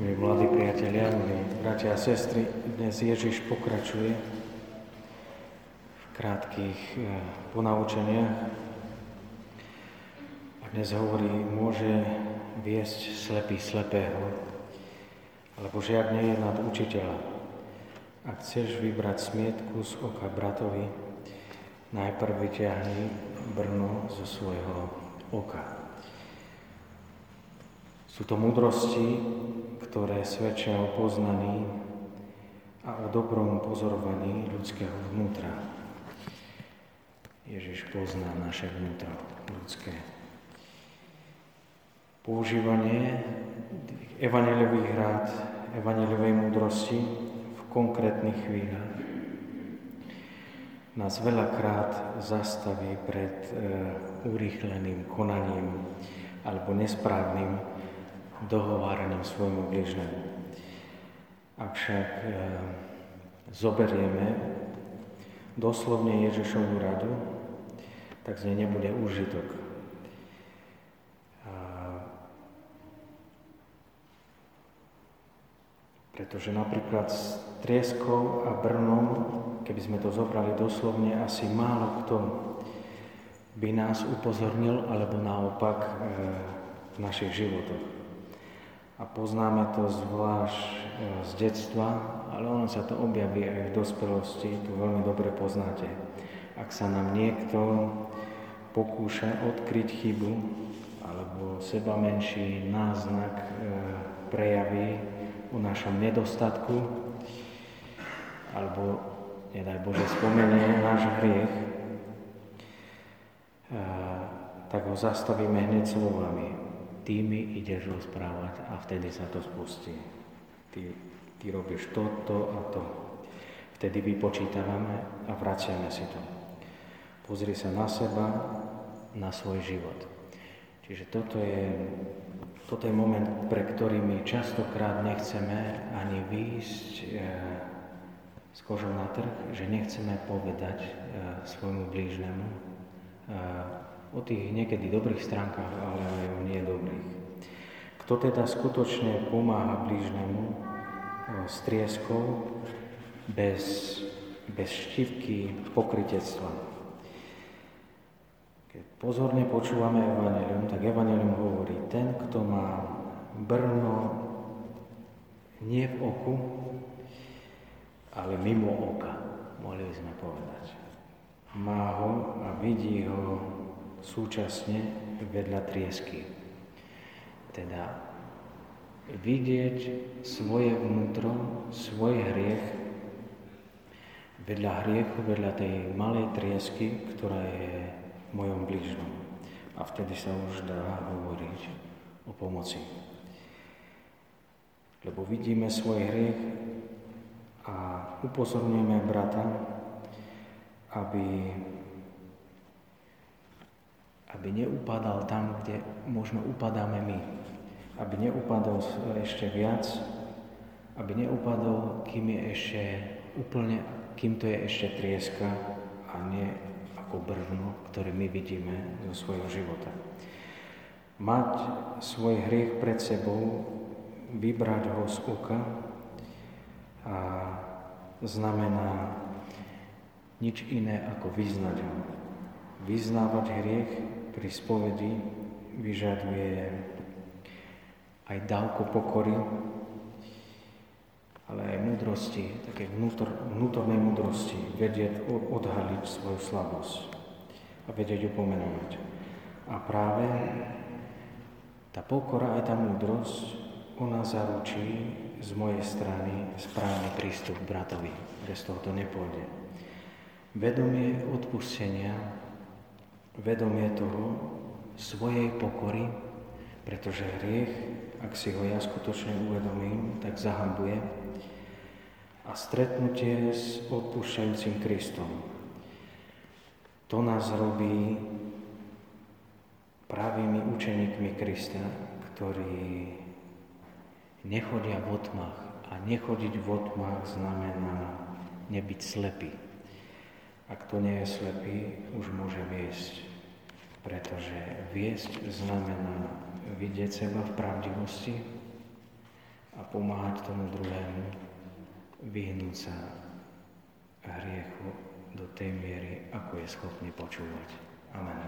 Milí mladí priatelia, milí bratia a sestry, dnes Ježiš pokračuje v krátkých eh, ponaučeniach a dnes hovorí, môže viesť slepý slepého, alebo žiak nie je nad učiteľa. Ak chceš vybrať smietku z oka bratovi, najprv vyťahni brno zo svojho oka. Sú to múdrosti, ktoré svedčia o poznaní a o dobrom pozorovaní ľudského vnútra. Ježiš pozná naše vnútro ľudské. Používanie evaneliových rád, evaneliovej múdrosti v konkrétnych chvíľach nás veľakrát zastaví pred e, urýchleným konaním alebo nesprávnym dohováraním svojmu bližnému. Ak však e, zoberieme doslovne Ježišovu radu, tak z nej nebude užitok. A, pretože napríklad s trieskou a brnom, keby sme to zobrali doslovne, asi málo kto by nás upozornil, alebo naopak e, v našich životoch a poznáme to zvlášť e, z detstva, ale ono sa to objaví aj v dospelosti, tu veľmi dobre poznáte. Ak sa nám niekto pokúša odkryť chybu alebo seba menší náznak e, prejaví o našom nedostatku alebo, nedaj Bože, spomenie náš hriech, e, tak ho zastavíme hneď slovami ty mi ideš rozprávať a vtedy sa to spustí. Ty, ty robíš to, to a to. Vtedy vypočítavame a vraciame si to. Pozri sa na seba, na svoj život. Čiže toto je, toto je moment, pre ktorý my častokrát nechceme ani výjsť e, s kožou na trh, že nechceme povedať e, svojmu blížnemu, o tých niekedy dobrých stránkach, ale aj o nie dobrých. Kto teda skutočne pomáha blížnemu e, s trieskou bez, bez štívky pokrytectva. Keď pozorne počúvame Evangelium, tak Evangelium hovorí, ten, kto má brno nie v oku, ale mimo oka, mohli by sme povedať. Má ho a vidí ho súčasne vedľa triesky. Teda vidieť svoje vnútro, svoj hriech vedľa hriechu, vedľa tej malej triesky, ktorá je v mojom blížnom. A vtedy sa už dá hovoriť o pomoci. Lebo vidíme svoj hriech a upozorňujeme brata, aby aby neupadal tam, kde možno upadáme my. Aby neupadol ešte viac, aby neupadol, kým je ešte úplne, kým to je ešte trieska a nie ako brvno, ktoré my vidíme zo svojho života. Mať svoj hriech pred sebou, vybrať ho z oka a znamená nič iné ako vyznať ho. Vyznávať hriech pri spovedi vyžaduje aj dávku pokory, ale aj múdrosti, také vnútor, vnútornej múdrosti, vedieť odhaliť svoju slabosť a vedieť ju pomenovať. A práve tá pokora aj tá múdrosť, ona zaručí z mojej strany správny prístup bratovi. Bez toho to nepôjde. Vedomie odpustenia vedomie toho svojej pokory, pretože hriech, ak si ho ja skutočne uvedomím, tak zahambuje a stretnutie s odpúšťajúcim Kristom. To nás robí pravými učeníkmi Krista, ktorí nechodia v otmách. A nechodiť v otmách znamená nebyť slepý. Ak to nie je slepý, už môže viesť pretože viesť znamená vidieť seba v pravdivosti a pomáhať tomu druhému vyhnúť sa hriechu do tej miery, ako je schopný počúvať. Amen.